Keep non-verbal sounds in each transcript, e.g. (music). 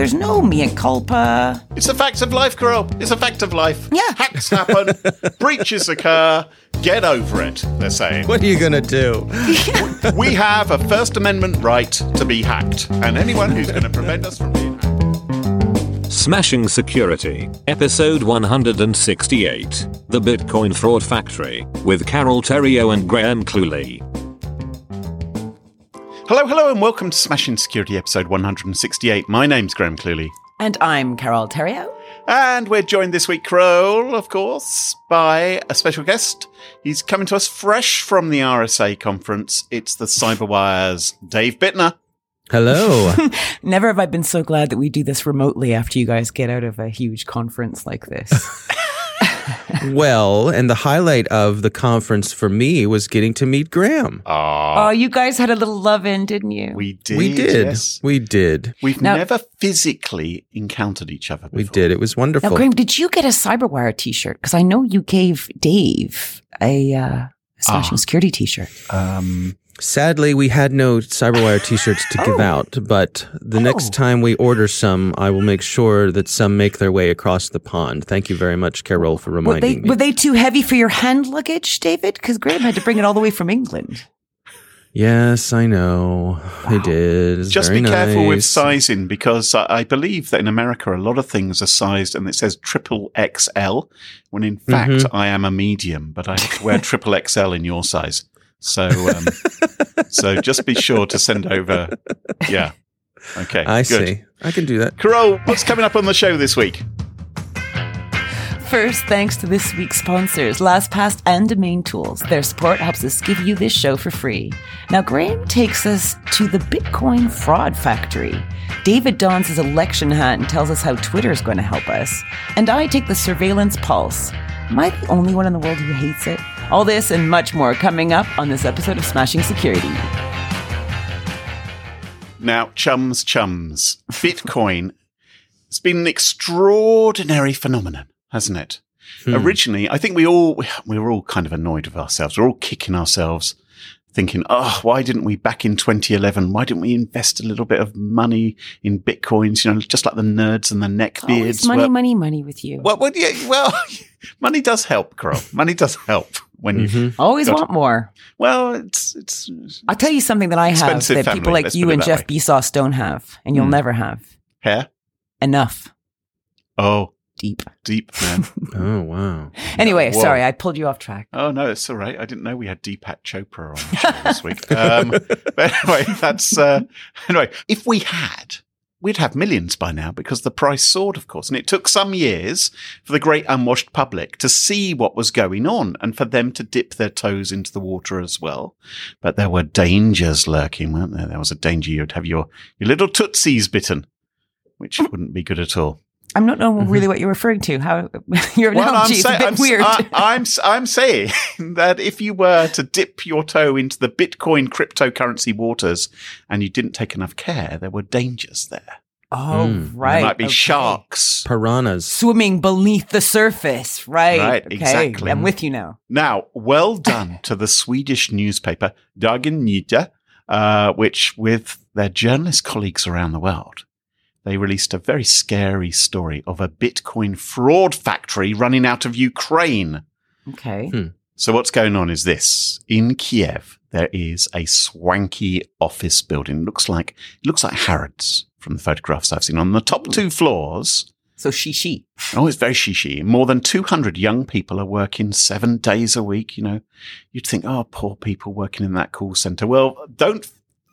There's no mea culpa. It's a fact of life, girl. It's a fact of life. Yeah. Hacks happen, (laughs) breaches occur. Get over it, they're saying. What are you going to do? (laughs) We have a First Amendment right to be hacked, and anyone who's going to prevent us from being hacked. Smashing Security, Episode 168 The Bitcoin Fraud Factory, with Carole Theriault and Graham Cluley. Hello, hello, and welcome to Smashing Security episode 168. My name's Graham Cluley. And I'm Carole Theriault. And we're joined this week, Carol, of course, by a special guest. He's coming to us fresh from the RSA conference. It's the Cyberwire's Dave Bittner. Hello. (laughs) Never have I been so glad that we do this remotely after you guys get out of a huge conference like this. (laughs) (laughs) well, and the highlight of the conference for me was getting to meet Graham. Ah, oh, you guys had a little love in, didn't you? we did. we did. yes. We did. We've Now- never physically encountered each other before. We did. It was wonderful. now, Graham, did you get a Cyberwire t-shirt? Because I know you gave Dave a uh, Smashing Ah. Security t-shirt. Um, Sadly, we had no Cyberwire t-shirts to give Oh. out, but the Oh. next time we order some, I will make sure that some make their way across the pond. Thank you very much, Carol, for Were reminding they, me. were they too heavy for your hand luggage, David? Because Graham had to bring it all the way from England. yes, I know. They Wow. did. It's just very be careful with sizing because I, I believe that in America a lot of things are sized and it says triple XL when in fact Mhm. I am a medium, but I have to wear triple XL in your size. So, um, so just be sure to send over. (laughs) Yeah. Okay. I good. see. I can do that. Carol, what's coming up on the show this week? First, thanks to this week's sponsors, LastPass and Domain Tools. Their support helps us give you this show for free. Now, Graham takes us to the Bitcoin fraud factory. David dons his election hat and tells us how Twitter is going to help us. And I take the surveillance pulse. Am I the only one in the world who hates it? All this and much more coming up on this episode of Smashing Security. Now, chums, chums, Bitcoin has been an extraordinary phenomenon, hasn't it? Hmm. Originally, I think we all we were all kind of annoyed with ourselves. We're all kicking ourselves, thinking, "Oh, why didn't we back in 2011? Why didn't we invest a little bit of money in bitcoins? You know, just like the nerds and the neckbeards." Always money, were- money, money with you. well, well, yeah, well, (laughs) money does help, Carol. Money does help when you. Mhm. Always Got- want more. Well, it's it's I'll tell you something that I have that family, people like you and Jeff way. Bezos don't have, and you'll Hmm. never have. hair. Enough. Oh, Deep. deep man. (laughs) Oh, wow. Anyway, Whoa. sorry, I pulled you off track. Oh no, it's all right. I didn't know we had Deepak Chopra on the show this week. Um, (laughs) but anyway, that's uh, anyway. If we had, we'd have millions by now because the price soared, of course, and it took some years for the great unwashed public to see what was going on and for them to dip their toes into the water as well. But there were dangers lurking, weren't there? There was a danger you'd have your your little tootsies bitten, which wouldn't be good at all. I don't know really what you're referring to. How (laughs) your analogy is a bit I'm, weird. I, I'm, s- I'm saying (laughs) that if you were to dip your toe into the Bitcoin cryptocurrency waters and you didn't take enough care, there were dangers there. oh, Mm. right. there might be okay. sharks. Piranhas. swimming beneath the surface. Right. Right, okay. exactly. I'm with you now. Now, well done to the Swedish newspaper Dagens Nyheter, uh, which, with their journalist colleagues around the world, they released a very scary story of a Bitcoin fraud factory running out of Ukraine. Okay. Hmm. So what's going on is this. In Kiev, there is a swanky office building. Looks like it looks like Harrods from the photographs I've seen. On the top two floors, So she she. oh, it's very shishi. More than 200 young people are working seven days a week. You know, you'd think, oh, poor people working in that call center. Well, don't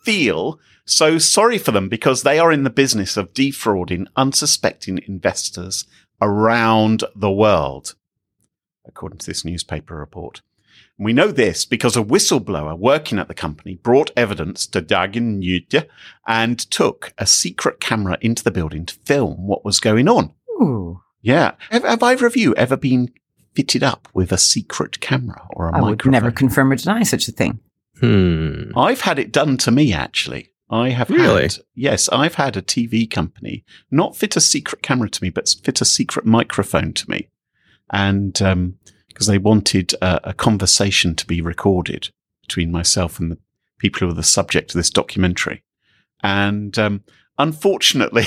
feel so sorry for them because they are in the business of defrauding unsuspecting investors around the world, according to this newspaper report. And we know this because a whistleblower working at the company brought evidence to Dagens Nyheter and took a secret camera into the building to film what was going on. Ooh. Yeah. Have, have either of you ever been fitted up with a secret camera or a I microphone? I would never confirm or deny such a thing. Hmm. I've had it done to me actually. I have Really? had, yes, I've had a TV company not fit a secret camera to me, but fit a secret microphone to me. And, um, because they wanted a, a conversation to be recorded between myself and the people who were the subject of this documentary. And, um, unfortunately,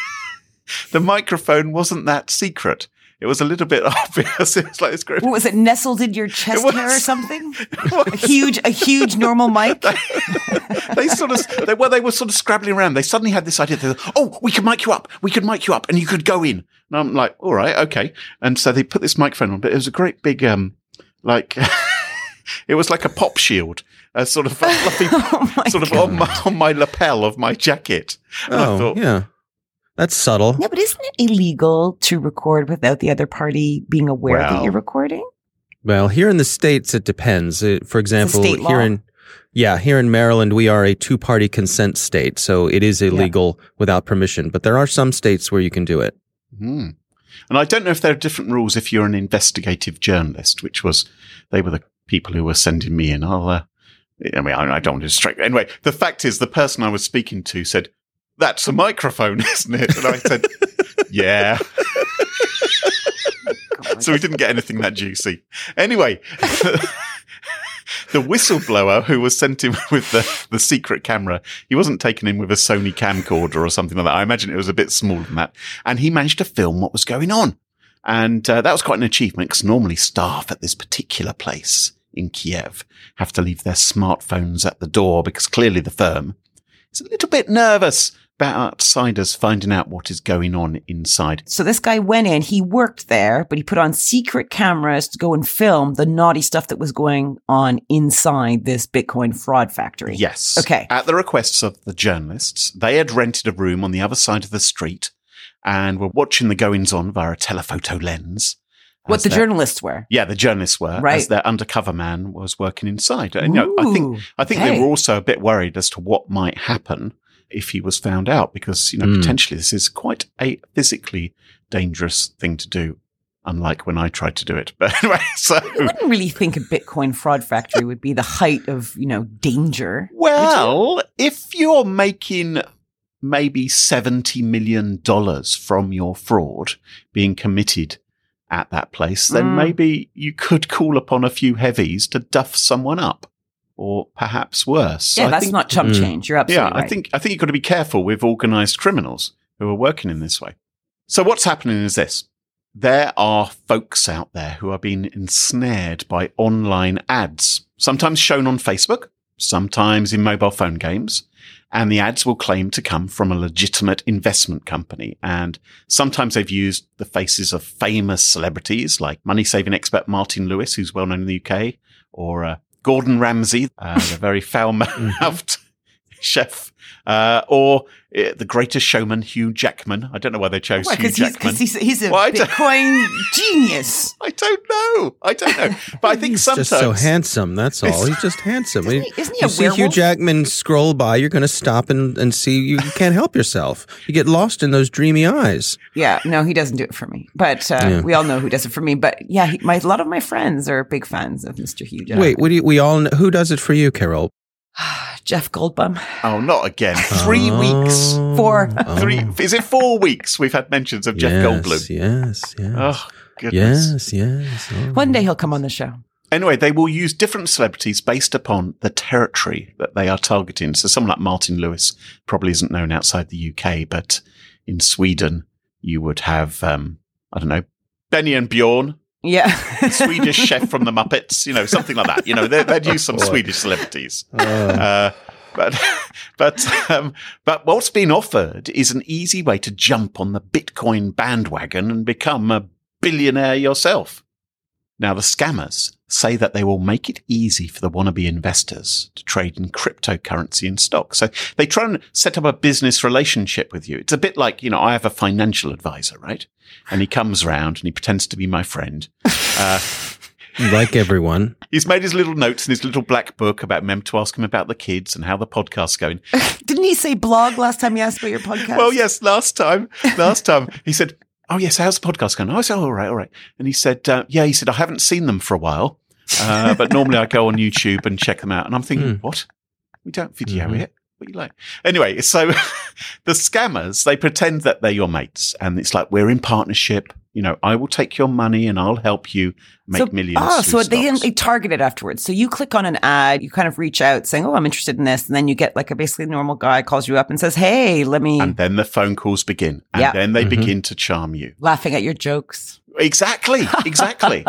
(laughs) the microphone wasn't that secret. It was a little bit (laughs) obvious. It was like this great. What was it? Nestled in your chest was. hair or (laughs) something? A huge, a huge normal (laughs) mic. they sort of, they, well, they were sort of scrabbling around. They suddenly had this idea. They thought, oh, we could mic you up. We could mic you up and you could go in. And I'm like, all right, okay. And so they put this microphone on, but it was a great big, um, like, it was like a pop shield, a sort of fluffy, Oh sort of on my, on my lapel of my jacket. And I Oh, thought, yeah. That's subtle. Yeah, but isn't it illegal to record without the other party being aware that you're recording? Well, here in the states, it depends. For example, state law. here in yeah, here in Maryland, we are a two-party consent state, so it is illegal without permission. But there are some states where you can do it. Hmm. And I don't know if there are different rules if you're an investigative journalist, which was they were the people who were sending me in. I'll, uh, I mean, I, I don't want to distract. Anyway, the fact is, the person I was speaking to said, "That's a microphone, (laughs) isn't it?" And I said, "Yeah." God. so we didn't get anything that juicy. Anyway, (laughs) the whistleblower who was sent in (laughs) with the, the secret camera, he wasn't taken in with a Sony camcorder or something like that. I imagine it was a bit smaller than that. And he managed to film what was going on. And uh, that was quite an achievement because normally staff at this particular place in Kiev have to leave their smartphones at the door because clearly the firm is a little bit nervous about outsiders finding out what is going on inside. So this guy went in, he worked there, but he put on secret cameras to go and film the naughty stuff that was going on inside this Bitcoin fraud factory. Yes. Okay. At the requests of the journalists, they had rented a room on the other side of the street and were watching the goings on via a telephoto lens. What the their- journalists were. Yeah, the journalists were, Right. as their undercover man was working inside. And, you know, I think I think okay. they were also a bit worried as to what might happen if he was found out, because you know Hmm. potentially this is quite a physically dangerous thing to do. Unlike when I tried to do it, (laughs) but anyway, so You wouldn't really think a Bitcoin fraud factory would be the height of, you know, danger. Well, if you're making maybe $70 million from your fraud being committed at that place, then Mm. maybe you could call upon a few heavies to duff someone up. Or perhaps worse. Yeah, I that's think- not chump Mm. change. You're absolutely yeah, right. I think I think you've got to be careful with organized criminals who are working in this way. So what's happening is this. There are folks out there who are being ensnared by online ads, sometimes shown on Facebook, sometimes in mobile phone games, and the ads will claim to come from a legitimate investment company. And sometimes they've used the faces of famous celebrities like money saving expert Martin Lewis, who's well known in the UK, or uh, Gordon Ramsay, uh, the very (laughs) foul mouthed chef, uh, or uh, the greatest showman, Hugh Jackman. I don't know why they chose Why? Hugh Because he's, he's, he's a Well, Bitcoin (laughs) genius. I don't know. I don't know. But I think He's sometimes just so handsome. That's all. He's (laughs) just handsome. Isn't he, isn't he you a see Hugh? Jackman scroll by, you're going to stop and, and see. You can't help yourself. You get lost in those dreamy eyes. Yeah, no, he doesn't do it for me. But uh, Yeah. we all know who does it for me. But yeah, he, my, a lot of my friends are big fans of Mr. Hugh Jackman. Wait, what do you, we all kn- who does it for you, Carol? (sighs) (sighs) Jeff Goldblum. Oh, not again. Three weeks. Oh, Four. Three. Is it four weeks? We've had mentions of Jeff yes, Goldblum. Yes, yes. Oh goodness. yes, yes. Oh. One day he'll come on the show. Anyway, they will use different celebrities based upon the territory that they are targeting. So someone like Martin Lewis probably isn't known outside the UK, but in Sweden you would have um, I don't know Benny and Bjorn, Yeah. (laughs) Swedish chef from the Muppets, you know, something like that. You know, they, they'd use some Boy. Swedish celebrities. Oh. Uh, but (laughs) but um, but what's been offered is an easy way to jump on the Bitcoin bandwagon and become a billionaire yourself. Now the scammers say that they will make it easy for the wannabe investors to trade in cryptocurrency and stocks. So they try and set up a business relationship with you. It's a bit like, you know, I have a financial advisor, right? And he comes round and he pretends to be my friend. (laughs) Uh, like everyone. (laughs) He's made his little notes in his little black book about mem to ask him about the kids and how the podcast's going. (laughs) Didn't he say blog last time you asked about your podcast? Well, yes, last time, last time he said, "Oh yes, how's the podcast going?" I said, oh, "All right, all right." And he said, uh, "Yeah," he said, "I haven't seen them for a while, uh, but normally I go on YouTube and check them out." And I'm thinking, Hmm. "What? We don't video Mhm. it." What you like? Anyway, so (laughs) the scammers they pretend that they're your mates, and it's like we're in partnership. You know, I will take your money and I'll help you make so, millions. Oh, through so they stocks." they target it afterwards. So you click on an ad, you kind of reach out saying, "Oh, I'm interested in this," and then you get like a basically normal guy calls you up and says, "Hey, let me." and then the phone calls begin, and Yeah. then they Mhm. begin to charm you. laughing at your jokes. Exactly, (laughs) exactly.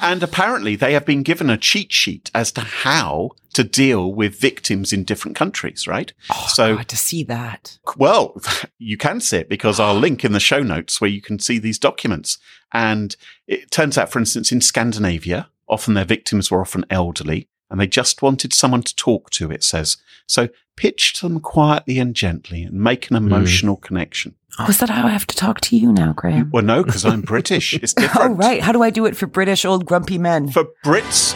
and apparently, they have been given a cheat sheet as to how to deal with victims in different countries. Right? Oh, So- God, to see that. Well, (laughs) you can see it because I'll (gasps) link in the show notes where you can see these documents. And it turns out, for instance, in Scandinavia, often their victims were often elderly and they just wanted someone to talk to, it says. So pitch to them quietly and gently and make an hmm. emotional connection. Oh, is that how I have to talk to you now, Graham? Well, no, because I'm British. (laughs) It's different. Oh, right. How do I do it for British old grumpy men? For Brits,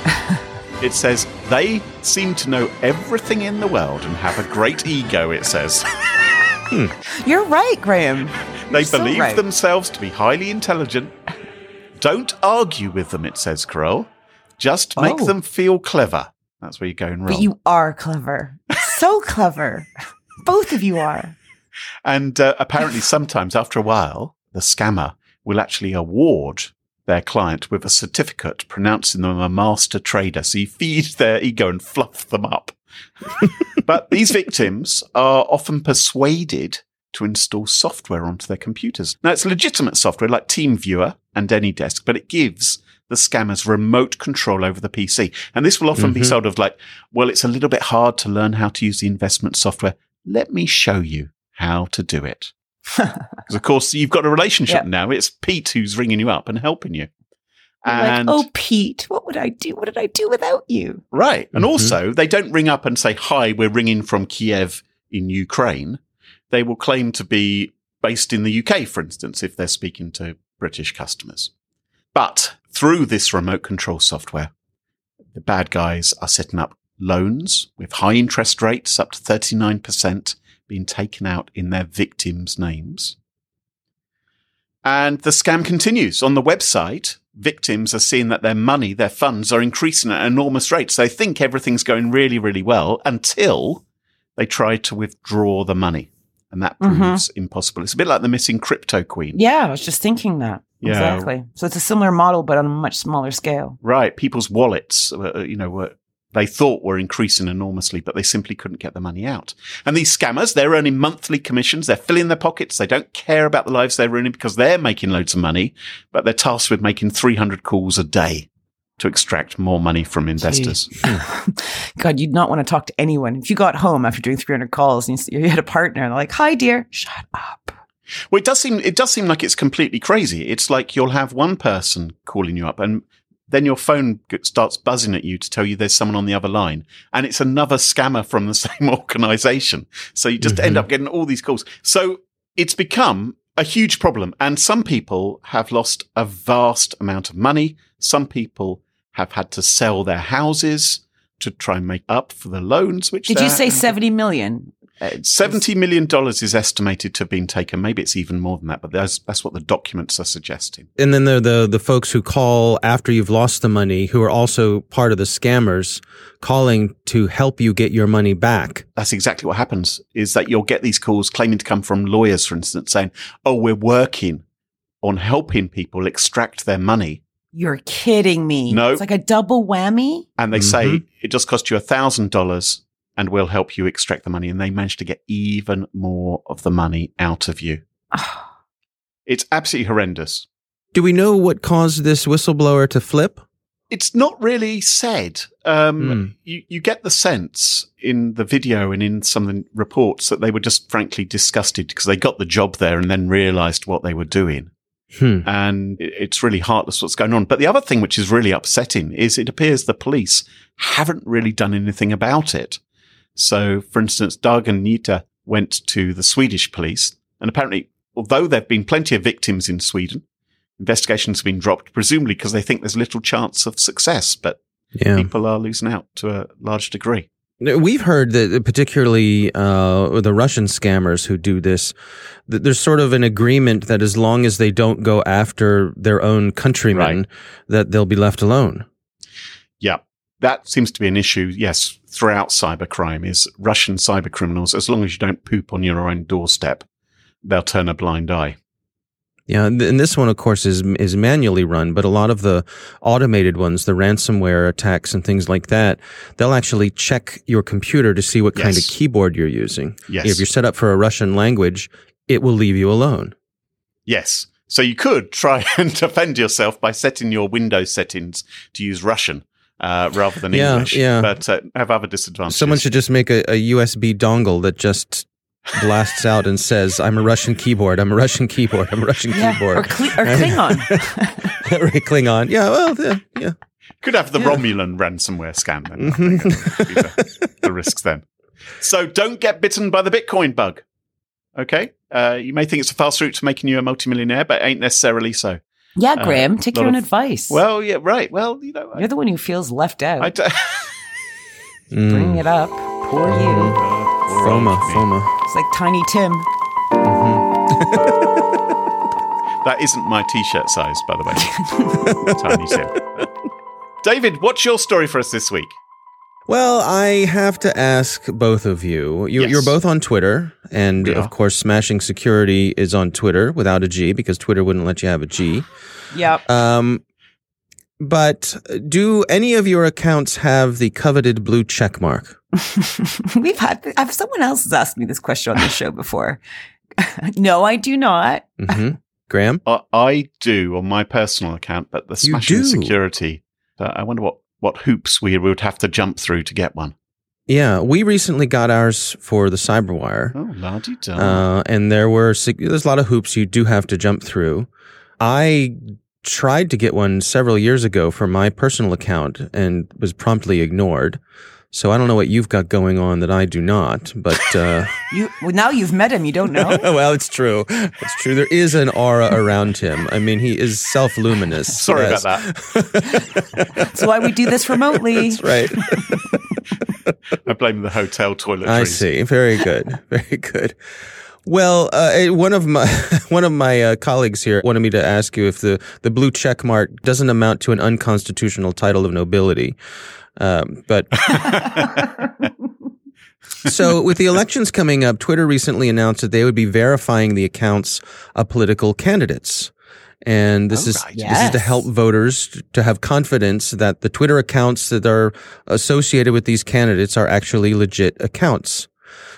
it says they seem to know everything in the world and have a great ego, it says. (laughs) Hmm. You're right, Graham. They You're so believe right. themselves to be highly intelligent. Don't argue with them, it says Carol. Just make Oh. them feel clever. That's where you're going wrong. But you are clever. So clever. Both of you are. and uh, apparently, sometimes after a while, the scammer will actually award their client with a certificate pronouncing them a master trader. So you feed their ego and fluff them up. but these victims are often persuaded to install software onto their computers. Now, it's legitimate software like TeamViewer and AnyDesk, but it gives the scammers remote control over the PC. And this will often be Mhm. sort of like, well, it's a little bit hard to learn how to use the investment software. Let me show you how to do it. (laughs) Because, of course, you've got a relationship Yeah. now. It's Pete who's ringing you up and helping you. And like, oh, Pete, what would I do? What did I do without you? Right. And Mhm. also, they don't ring up and say, Hi, we're ringing from Kiev in Ukraine. They will claim to be based in the UK, for instance, if they're speaking to British customers. But through this remote control software, the bad guys are setting up loans with high interest rates, up to 39%, being taken out in their victims' names. And the scam continues. On the website, victims are seeing that their money, their funds are increasing at enormous rates. They think everything's going really, really well until they try to withdraw the money. And that Mhm. proves impossible. It's a bit like the missing crypto queen. Yeah, I was just thinking that. Yeah. Exactly. So it's a similar model, but on a much smaller scale. Right. People's wallets, uh, you know, were, they thought were increasing enormously, but they simply couldn't get the money out. And these scammers, they're earning monthly commissions. They're filling their pockets. They don't care about the lives they're ruining because they're making loads of money, but they're tasked with making 300 calls a day to extract more money from investors. (laughs) God, you'd not want to talk to anyone. If you got home after doing 300 calls and you you had a partner and they're like, hi, dear, shut up. Well, it does seem it does seem like it's completely crazy. It's like you'll have one person calling you up, and then your phone starts buzzing at you to tell you there's someone on the other line, and it's another scammer from the (laughs) same organization. So you just end Mhm. up getting all these calls. So it's become a huge problem, and some people have lost a vast amount of money. Some people have had to sell their houses to try and make up for the loans. Which Did you say 70 million? Uh, Seventy million dollars is estimated to have been taken. Maybe it's even more than that, but that's that's what the documents are suggesting. And then there are the the folks who call after you've lost the money, who are also part of the scammers, calling to help you get your money back. That's exactly what happens. Is that you'll get these calls claiming to come from lawyers, for instance, saying, "Oh, we're working on helping people extract their money," You're kidding me. No. It's like a double whammy. and they say Mhm. it just cost you a thousand dollars, and we'll help you extract the money, and they manage to get even more of the money out of you. (sighs) It's absolutely horrendous. Do we know what caused this whistleblower to flip? it's not really said. Um, Hmm. you, you get the sense in the video and in some of the reports that they were just frankly disgusted because they got the job there and then realized what they were doing. Hmm. And it- it's really heartless what's going on. But the other thing which is really upsetting is it appears the police haven't really done anything about it. So, for instance, Dagens Nyheter went to the Swedish police and apparently, although there have been plenty of victims in Sweden, investigations have been dropped, presumably because they think there's little chance of success, but Yeah. people are losing out to a large degree. We've heard that particularly uh, the Russian scammers who do this, that there's sort of an agreement that as long as they don't go after their own countrymen, Right. that they'll be left alone. Yeah. That seems to be an issue, yes, throughout cybercrime is Russian cyber criminals, as long as you don't poop on your own doorstep, they'll turn a blind eye. Yeah, and this one, of course, is is manually run, but a lot of the automated ones, the ransomware attacks and things like that, they'll actually check your computer to see what kind of keyboard you're using. Yes. If you're set up for a Russian language, it will leave you alone. Yes. So you could try (laughs) and defend yourself by setting your Windows settings to use Russian uh, rather than Yeah, English. yeah. But uh, have other disadvantages. Someone should just make a, a USB dongle that just blasts out and says, "I'm a Russian keyboard. I'm a Russian keyboard. I'm a Russian Yeah, or, keyboard." Or Klingon. (laughs) right, Klingon. Yeah, well, yeah, yeah. Could have the Yeah. Romulan ransomware scam then. I think the, (laughs) the risks then. So don't get bitten by the Bitcoin bug. Okay? Uh, you may think it's a fast route to making you a multimillionaire, but it ain't necessarily so. Yeah, Uh, Graham, take your own of- advice. Well, yeah, right. Well, you know, You're the one who feels left out. I d- (laughs) Mm. Bring it up. Poor you. Uh, poor FOMA. FOMA. It's like Tiny Tim. (laughs) That isn't my t-shirt size, by the way. (laughs) Tiny Tim. David, what's your story for us this week? Well, I have to ask both of you. you Yes. You're both on Twitter, and We are. of course, Smashing Security is on Twitter without a G because Twitter wouldn't let you have a G. Yep. Um, but do any of your accounts have the coveted blue check mark? (laughs) We've had I've someone else has asked me this question on the show (laughs) before. (laughs) no, I do not. hmm Graham? I, I do on my personal account, but the smashing do? security. Uh, I wonder what, what hoops we would have to jump through to get one. Yeah, we recently got ours for the Cyberwire. Oh, lardy da. Uh, and there were there's a lot of hoops you do have to jump through. I tried to get one several years ago for my personal account and was promptly ignored. So I don't know what you've got going on that I do not, but uh, (laughs) You well, now you've met him. You don't know. (laughs) well, it's true. It's true. There is an aura around him. I mean, he is self-luminous. (laughs) Sorry Yes. about that. That's why we do this remotely. That's right. I blame the hotel toiletries. I see. Very good. Very good. Well, uh, eh, one of my one of my uh, colleagues here wanted me to ask you if the, the blue check mark doesn't amount to an unconstitutional title of nobility. Um, but so, with the elections coming up, Twitter recently announced that they would be verifying the accounts of political candidates. And this Oh, is right. this is to help voters to have confidence that the Twitter accounts that are associated with these candidates are actually legit accounts.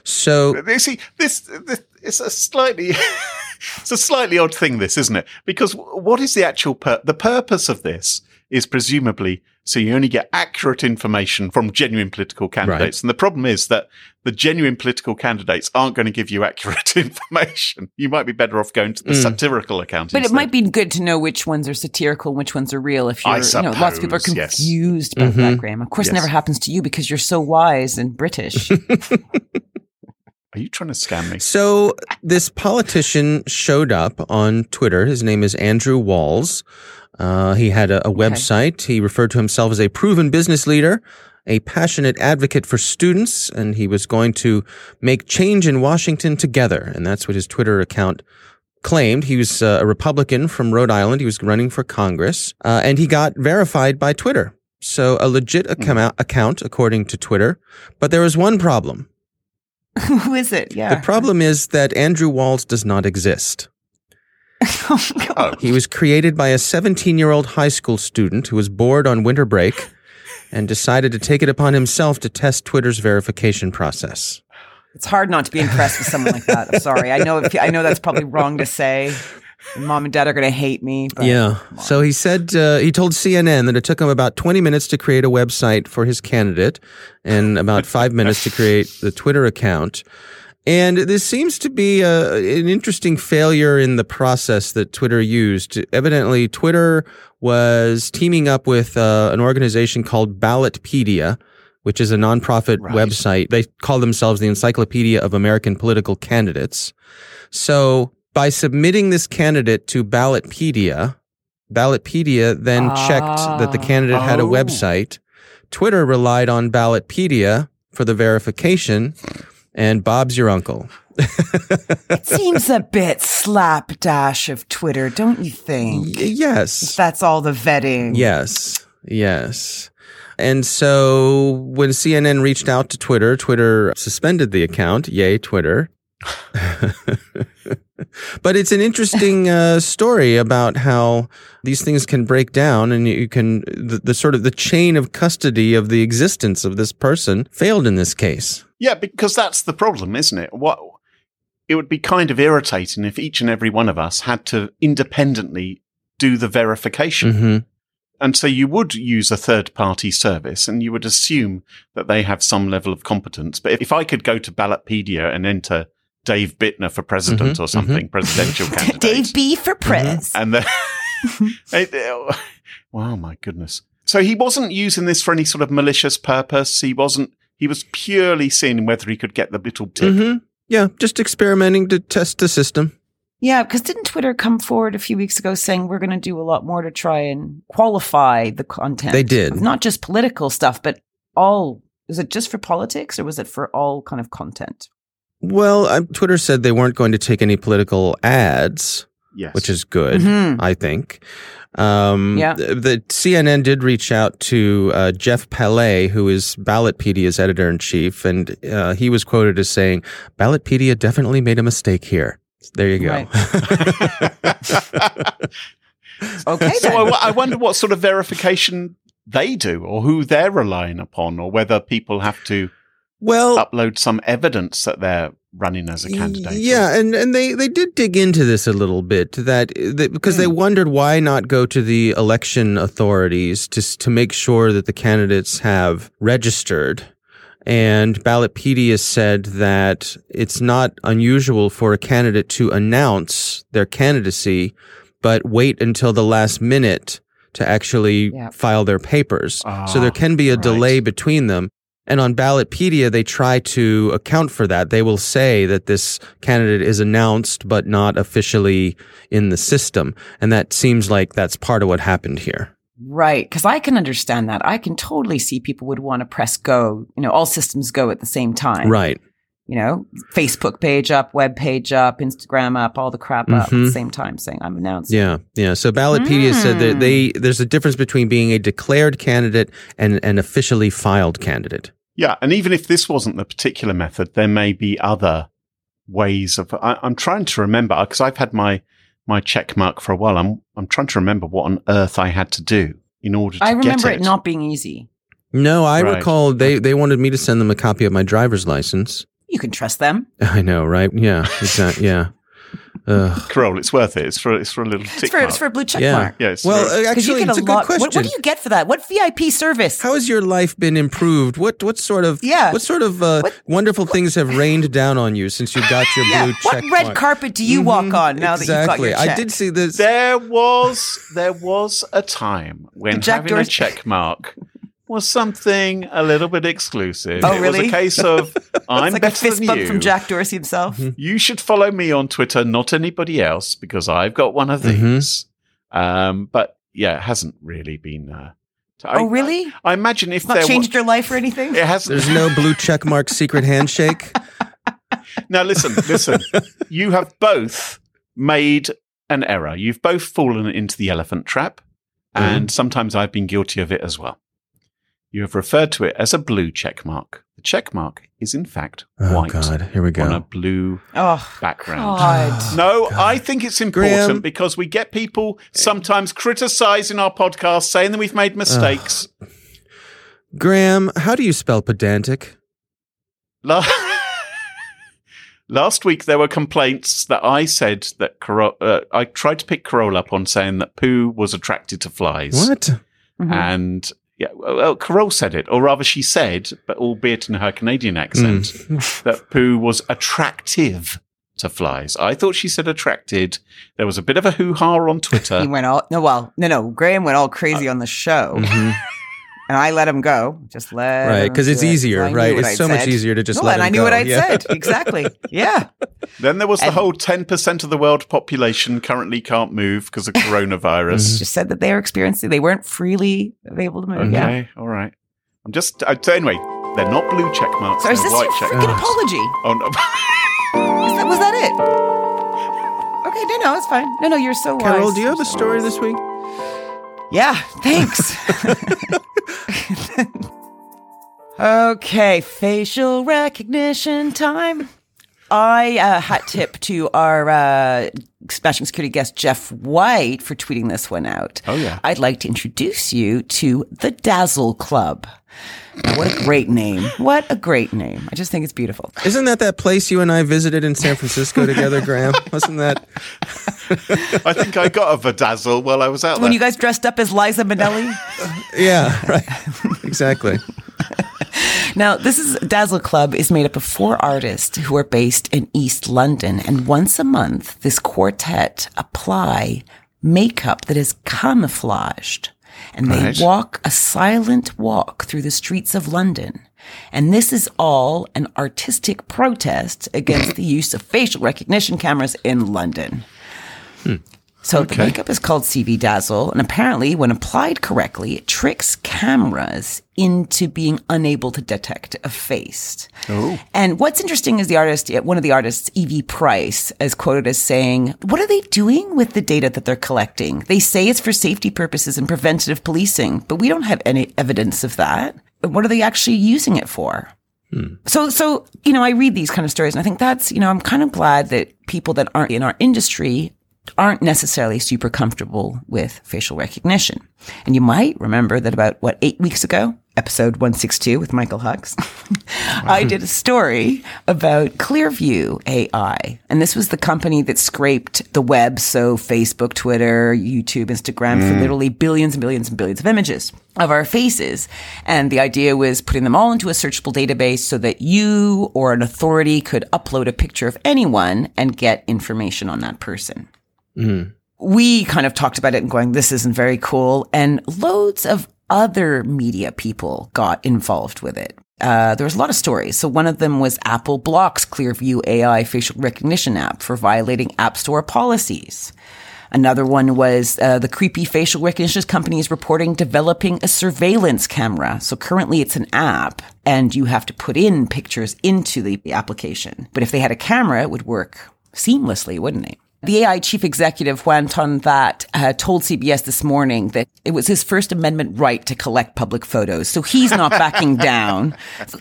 So You see, this, this it's a slightly (laughs) it's a slightly odd thing, this, isn't it? Because what is the actual pur- the purpose of this is presumably so you only get accurate information from genuine political candidates. And the problem is that the genuine political candidates aren't going to give you accurate (laughs) information. You might be better off going to the Mm. satirical account. But it instead. might be good to know which ones are satirical and which ones are real. If you're, I you know, lots of people are suppose, yes. confused about Mhm. that, Graham. Of course, it never happens to you because you're so wise and British. (laughs) Are you trying to scam me? So this politician showed up on Twitter. His name is Andrew Walz. Uh, he had a, a website. He referred to himself as a proven business leader, a passionate advocate for students, and he was going to make change in Washington together. And that's what his Twitter account claimed. He was uh, a Republican from Rhode Island. He was running for Congress, uh, and he got verified by Twitter. So a legit account, account, according to Twitter. But there was one problem. (laughs) Who is it? Yeah. The problem is that Andrew Walz does not exist. (laughs) oh, Oh, He was created by a 17 year old high school student who was bored on winter break and decided to take it upon himself to test Twitter's verification process. It's hard not to be impressed with someone like that. I'm sorry. I know. If, I know that's probably wrong to say. Mom and Dad are going to hate me. But yeah. So he said, uh, he told CNN that it took him about 20 minutes to create a website for his candidate and about five minutes to create the Twitter account. And this seems to be a, an interesting failure in the process that Twitter used. Evidently, Twitter was teaming up with uh, an organization called Ballotpedia, which is a nonprofit Right. website. They call themselves the Encyclopedia of American Political Candidates. So by submitting this candidate to Ballotpedia, Ballotpedia then checked that the Ah. candidate had a Oh. website. Twitter relied on Ballotpedia for the verification, and Bob's your uncle. (laughs) it seems a bit slapdash of Twitter, don't you think? Y- yes. That's all the vetting. Yes. Yes. And so when CNN reached out to Twitter, Twitter suspended the account. Yay, Twitter. (laughs) but it's an interesting uh, story about how these things can break down and you can the, the sort of the chain of custody of the existence of this person failed in this case Yeah, because that's the problem, isn't it? What it would be kind of irritating if each and every one of us had to independently do the verification. hmm And so you would use a third party service and you would assume that they have some level of competence. But if if I could go to Ballotpedia and enter Dave Bittner for president Mhm, or something, presidential (laughs) candidate. Dave B for prez. And then, (laughs) it- it- (laughs) wow, my goodness. So he wasn't using this for any sort of malicious purpose. He wasn't, he was purely seeing whether he could get the little tip. hmm yeah just experimenting to test the system Yeah, because didn't Twitter come forward a few weeks ago saying we're going to do a lot more to try and qualify the content? They did. Not just political stuff, but all. Was it just for politics or was it for all kind of content? well uh, twitter said they weren't going to take any political ads Yes. which is good Mhm. I think. Um, Yeah. The, the CNN did reach out to uh, Geoff Pallay, who is Ballotpedia's editor in chief, and uh, he was quoted as saying, "Ballotpedia definitely made a mistake here." There you go. (laughs) Okay, so. I, I wonder what sort of verification they do or who they're relying upon or whether people have to well, upload some evidence that they're running as a candidate. Yeah, and, and they, they did dig into this a little bit that, that because they wondered why not go to the election authorities to to make sure that the candidates have registered. And Ballotpedia said that it's not unusual for a candidate to announce their candidacy, but wait until the last minute to actually Yeah. file their papers. so Ah, there can be a right. delay between them. And on Ballotpedia, they try to account for that. They will say that this candidate is announced, but not officially in the system. And that seems like that's part of what happened here. Right. Because I can understand that. I can totally see people would want to press go, you know, all systems go at the same time. Right. You know, Facebook page up, web page up, Instagram up, all the crap up at the Mhm. same time saying I'm announcing. Yeah. Yeah. So Ballotpedia said that Hmm. they, there's a difference between being a declared candidate and an officially filed candidate. Yeah, and even if this wasn't the particular method, there may be other ways of. I, I'm trying to remember because I've had my my check mark for a while. I'm I'm trying to remember what on earth I had to do in order to I remember get it not being easy. No, I Right. recall they, they wanted me to send them a copy of my driver's license. You can trust them. (laughs) I know, right? Yeah. Exactly. Yeah. Ugh. Carol, it's worth it. It's for it's for a little tick It's for, mark. it's for a blue check Yeah. mark. yeah, Well, for- uh, 'Cause actually, you get it's a a good lot. question. What, what do you get for that? What VIP service? How has your life been improved? What what sort of Yeah. what sort of uh, What- wonderful things have rained down on you since you got your yeah. blue check? What red mark? carpet do you Mhm, walk on now that you've got your check? I did see this. there was there was a time when Jack having a Dorsey- check mark was something a little bit exclusive. Oh, it was a case of (laughs) I'm it's like a better fist than bump you. from Jack Dorsey himself. You should follow me on Twitter, not anybody else, because I've got one of Mhm. these. Um, but yeah, it hasn't really been. Uh, t- I- oh, really? I, imagine if It's not there changed your life or anything? it hasn't. There's no blue check mark (laughs) secret handshake. now listen, listen. you have both made an error. You've both fallen into the elephant trap, Mm-hmm. and sometimes I've been guilty of it as well. You have referred to it as a blue check mark. The check mark is in fact Oh white God, here we on a blue Oh, background. God. (sighs) No, God. I think it's important Graham. because we get people sometimes criticizing our podcast, saying that we've made mistakes. Graham, how do you spell pedantic? La- Last week there were complaints that I said that Caro- uh, I tried to pick Carol up on saying that Pooh was attracted to flies, What? Mhm. and yeah, well, Carol said it, or rather, she said, but albeit in her Canadian accent, Mm. (laughs) that Pooh was attractive to flies. I thought she said attracted. There was a bit of a hoo ha on Twitter. he went all no. Well, no, no. Graham went all crazy on the show, Mhm. (laughs) and I let him go. Just let Right, because it's it. easier, I right? It's I'd so much easier to just no, let and him I knew go. what I'd Yeah. said exactly. (laughs) Yeah, Then there was the whole 10% of the world population currently can't move because of coronavirus. (laughs) just said that they are experiencing. They weren't freely able to move. okay, Yeah. all right. I'm just, uh, so anyway, they're not blue check marks, So is they're this white your check freaking apology? Oh, no. Is that, was that it? Okay, no, no, it's fine. No, no, you're so wise. Carol, do you have a story this week? Yeah, thanks. (laughs) (laughs) okay, facial recognition time. I uh, hat tip to our uh, Smashing Security guest, Jeff White, for tweeting this one out. Oh, yeah. I'd like to introduce you to the Dazzle Club. Now, what a great name. What a great name. I just think it's beautiful. Isn't that that place you and I visited in San Francisco together, Graham? Wasn't that? I think I got a Bedazzle while I was out When there. you guys dressed up as Liza Minnelli. (laughs) Yeah, right. exactly. Now, this is Dazzle Club is made up of four artists who are based in East London. And once a month, this quartet apply makeup that is camouflaged. And they Right. walk a silent walk through the streets of London. And this is all an artistic protest against the use of facial recognition cameras in London. Hmm. So the makeup is called CV Dazzle, and apparently, when applied correctly, it tricks cameras into being unable to detect a face. Oh. And what's interesting is the artist, one of the artists, Evie Price, is quoted as saying, "What are they doing with the data that they're collecting? They say it's for safety purposes and preventative policing, but we don't have any evidence of that. What are they actually using it for?" Hmm. So, so, you know, I read these kind of stories and I think that's, you know, I'm kind of glad that people that aren't in our industry aren't necessarily super comfortable with facial recognition. And you might remember that about, what, eight weeks ago, episode 162 with Michael Hux, (laughs) I did a story about Clearview AI. And this was the company that scraped the web. So Facebook, Twitter, YouTube, Instagram for mm. literally billions and billions and billions of images of our faces. And the idea was putting them all into a searchable database so that you or an authority could upload a picture of anyone and get information on that person we kind of talked about it and going, this isn't very cool. And loads of other media people got involved with it. Uh, there was a lot of stories. So one of them was Apple blocks Clearview AI facial recognition app for violating App Store policies. Another one was uh, the creepy facial recognition company is reporting developing a surveillance camera. So currently it's an app and you have to put in pictures into the application. But if they had a camera, it would work seamlessly, wouldn't it? The AI chief executive went on that, uh, told CBS this morning that it was his First Amendment right to collect public photos. So he's not backing (laughs) down.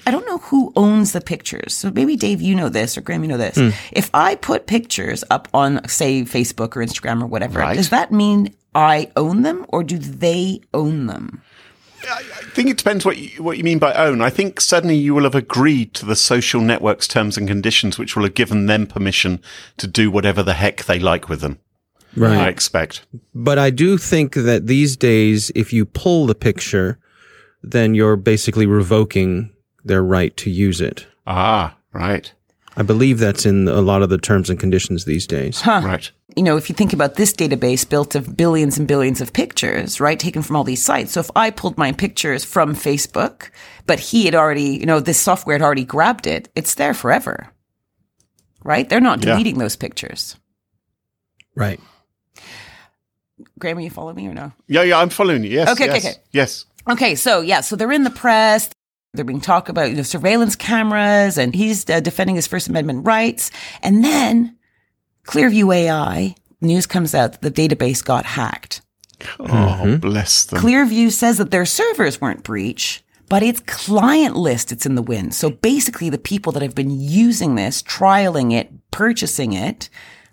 I don't know who owns the pictures. So maybe Dave, you know this or Graham, you know this. If I put pictures up on, say, Facebook or Instagram or whatever, Right. does that mean I own them or do they own them? I think it depends what you, what you mean by own. I think suddenly you will have agreed to the social network's terms and conditions, which will have given them permission to do whatever the heck they like with them. Right. I expect. But I do think that these days, if you pull the picture, then you're basically revoking their right to use it. Ah, right, I believe that's in a lot of the terms and conditions these days. right. you know, if you think about this database built of billions and billions of pictures, right, taken from all these sites. So if I pulled my pictures from Facebook, but he had already, you know, this software had already grabbed it, it's there forever. Right? They're not Yeah. deleting those pictures. Right. Graham, are you follow me or no? Yeah, yeah, I'm following you. Yes. Okay, okay, okay. Yes. Okay, so yeah, so they're in the press. They're being talked about, you know, surveillance cameras, and he's uh, defending his First Amendment rights. And then Clearview AI news comes out that the database got hacked. Oh, bless them. Clearview says that their servers weren't breached, but its client list it's in the wind. So basically the people that have been using this, trialing it, purchasing it,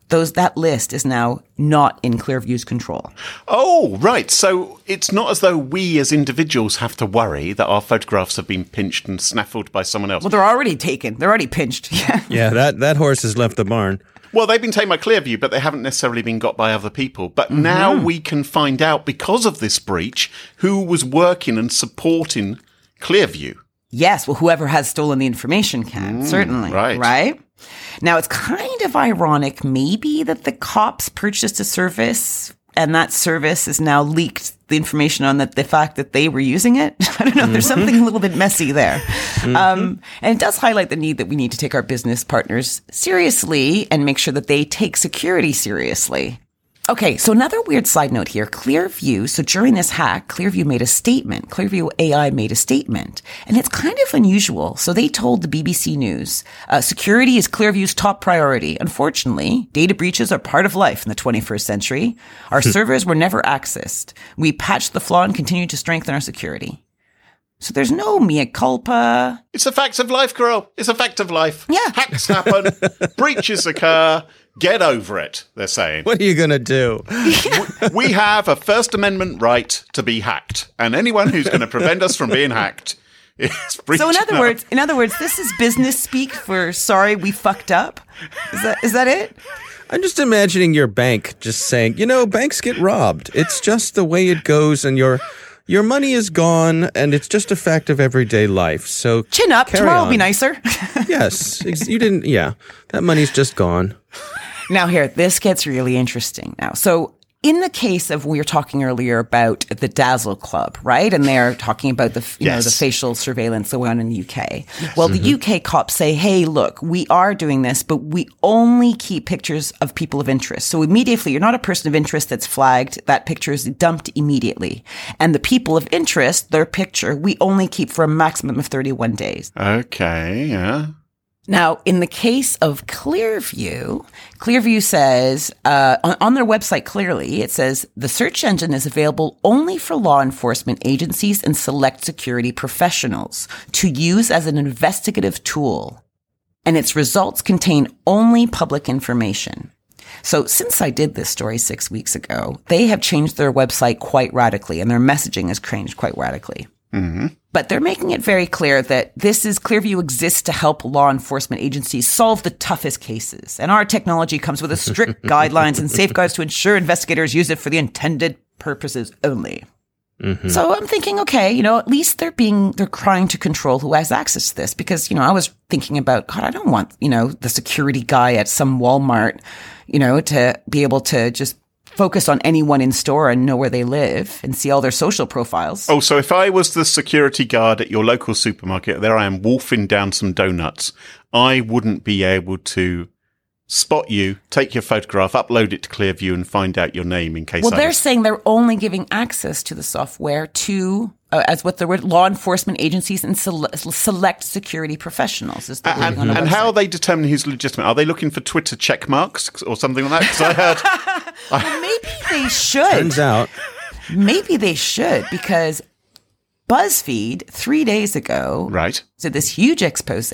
those that list is now not in Clearview's control. Oh, right. So it's not as though we as individuals have to worry that our photographs have been pinched and snaffled by someone else. Well, they're already taken. They're already pinched. (laughs) Yeah. Yeah, that, that horse has left the barn. Well, they've been taken by Clearview, but they haven't necessarily been got by other people. But mm-hmm. now we can find out because of this breach who was working and supporting Clearview. Yes, well, whoever has stolen the information can, mm, certainly. right. Right? Now, it's kind of ironic, maybe, that the cops purchased a service and that service is now leaked the information on that the fact that they were using it. (laughs) I don't know. There's something a little bit messy there. Um, and it does highlight the need that we need to take our business partners seriously and make sure that they take security seriously. Okay, so another weird side note here. Clearview, so during this hack, Clearview made a statement. Clearview AI made a statement. And it's kind of unusual. So they told the BBC News, uh, security is Clearview's top priority. Unfortunately, data breaches are part of life in the 21st century. Our servers were never accessed. We patched the flaw and continue to strengthen our security. So there's no mea culpa. It's a fact of life, girl. It's a fact of life. Yeah. Hacks happen, (laughs) breaches occur. Get over it, they're saying. What are you going to do? (laughs) we have a First Amendment right to be hacked, and anyone who's going to prevent us from being hacked is breaching So in other our- words, in other words, this is business speak for sorry we fucked up. Is that is that it? I'm just imagining your bank just saying, you know, banks get robbed. It's just the way it goes, and your your money is gone, and it's just a fact of everyday life. So Chin up. carry Tomorrow will be nicer. Yes, ex- you didn't. Yeah, that money's just gone. Now, here, this gets really interesting now. So, in the case of we were talking earlier about the Dazzle Club, right? And they're talking about the you know the facial surveillance that went on in the UK. Well, the mm-hmm. UK cops say, "Hey, look, we are doing this, but we only keep pictures of people of interest. So immediately, you're not a person of interest that's flagged. That picture is dumped immediately. And the people of interest, their picture, we only keep for a maximum of 31 days." Okay, yeah. Now, in the case of Clearview, Clearview says uh, on, on their website clearly it says the search engine is available only for law enforcement agencies and select security professionals to use as an investigative tool, and its results contain only public information. So, since I did this story six weeks ago, they have changed their website quite radically, and their messaging has changed quite radically. Mm-hmm. But they're making it very clear that this is Clearview exists to help law enforcement agencies solve the toughest cases. And our technology comes with a strict (laughs) guidelines and safeguards to ensure investigators use it for the intended purposes only. Mm-hmm. So I'm thinking, okay, you know, at least they're being, they're trying to control who has access to this because, you know, I was thinking about, God, I don't want, you know, the security guy at some Walmart, you know, to be able to just focus on anyone in store and know where they live and see all their social profiles. Oh, so if I was the security guard at your local supermarket, there I am wolfing down some donuts, I wouldn't be able to spot you, take your photograph, upload it to Clearview, and find out your name in case. Well, I they're was- saying they're only giving access to the software to, uh, as what the word, law enforcement agencies and sele- select security professionals. Is the and, wording and how are they determining who's legitimate? Are they looking for Twitter check marks or something like that? Because I heard (laughs) Maybe they should. Turns out, Maybe they should because BuzzFeed three days ago right. did this huge expose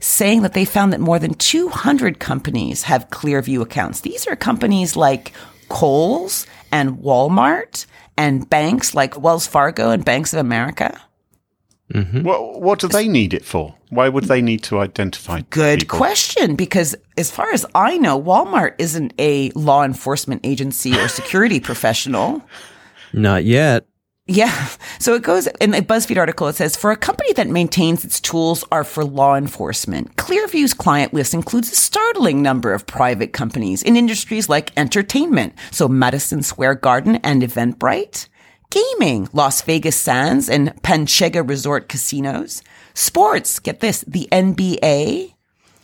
saying that they found that more than 200 companies have Clearview accounts. These are companies like Kohl's and Walmart and banks like Wells Fargo and Banks of America. Mm-hmm. What what do they need it for? Why would they need to identify? Good people? question, because as far as I know, Walmart isn't a law enforcement agency or security (laughs) professional. not yet. Yeah. So it goes in the BuzzFeed article. It says for a company that maintains its tools are for law enforcement, Clearview's client list includes a startling number of private companies in industries like entertainment. So Madison Square Garden and Eventbrite, gaming, Las Vegas Sands and Pechanga Resort casinos, sports. Get this. The NBA,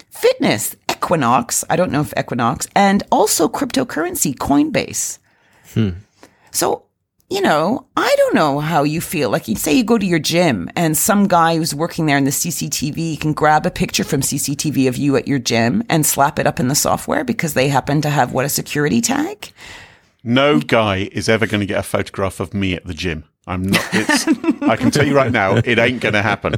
fitness, Equinox. I don't know if Equinox and also cryptocurrency, Coinbase. Hmm. So, you know, I don't know how you feel. Like you say you go to your gym and some guy who's working there in the CCTV can grab a picture from CCTV of you at your gym and slap it up in the software because they happen to have what a security tag. No guy is ever going to get a photograph of me at the gym. I'm not. It's, (laughs) I can tell you right now, it ain't going to happen.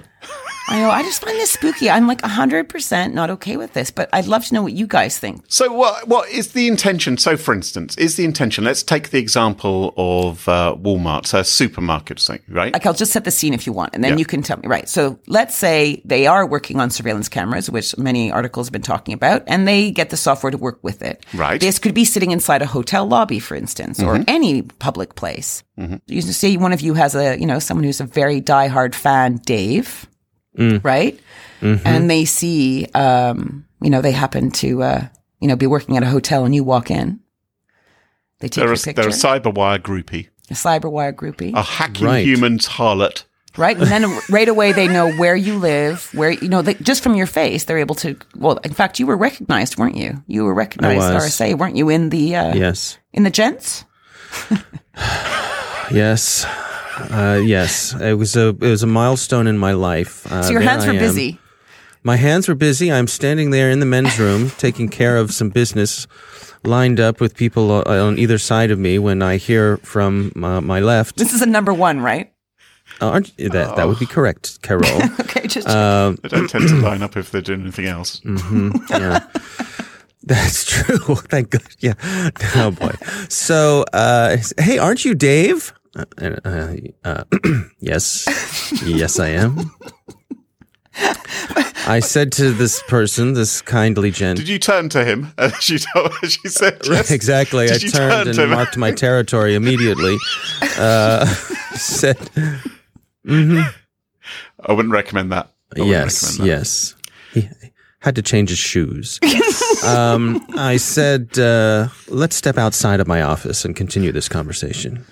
I know. I just find this spooky. I'm like 100% not okay with this, but I'd love to know what you guys think. So, what what is the intention? So, for instance, is the intention? Let's take the example of uh, Walmart, so a supermarket, thing, right? Like, I'll just set the scene if you want, and then Yeah. you can tell me. Right. So let's say they are working on surveillance cameras, which many articles have been talking about, and they get the software to work with it. Right. This could be sitting inside a hotel lobby, for instance, or any public place. You say one of you has a, you know, someone who's a very diehard fan, Dave, right? And they see, um, you know, they happen to, uh, you know, be working at a hotel, and you walk in. They take They're a, picture. they're a cyberwire groupie, a cyberwire groupie. a hacking Right. humans harlot. Right. And then (laughs) right away they know where you live, where, you know, they, just from your face, they're able to, well, in fact, you were recognized, weren't you? You were recognized. RSA, weren't you, in the, uh, Yes. in the gents? (sighs) Yes. Uh, yes. It was a it was a milestone in my life. Uh, So your hands I were am. busy. My hands were busy. I'm standing there in the men's room (laughs) taking care of some business, lined up with people uh, on either side of me when I hear from uh, my left. This is a number one, right? Aren't that that would be correct, Carol? (laughs) Okay, just Um, They don't tend to line up if they're doing anything else. yeah. (laughs) That's true. Thank God. Yeah. Oh boy. So, uh, hey, aren't you Dave? Uh, uh, uh, yes. Yes, I am. I said to this person, this kindly gent. Did you turn to him (laughs) as she told she said (laughs) yes? Exactly. I Did turn turned to and marked my territory immediately. (laughs) Uh, said, I wouldn't recommend that. Wouldn't yes, recommend that. yes. He had to change his shoes. um, I said, uh, let's step outside of my office and continue this conversation.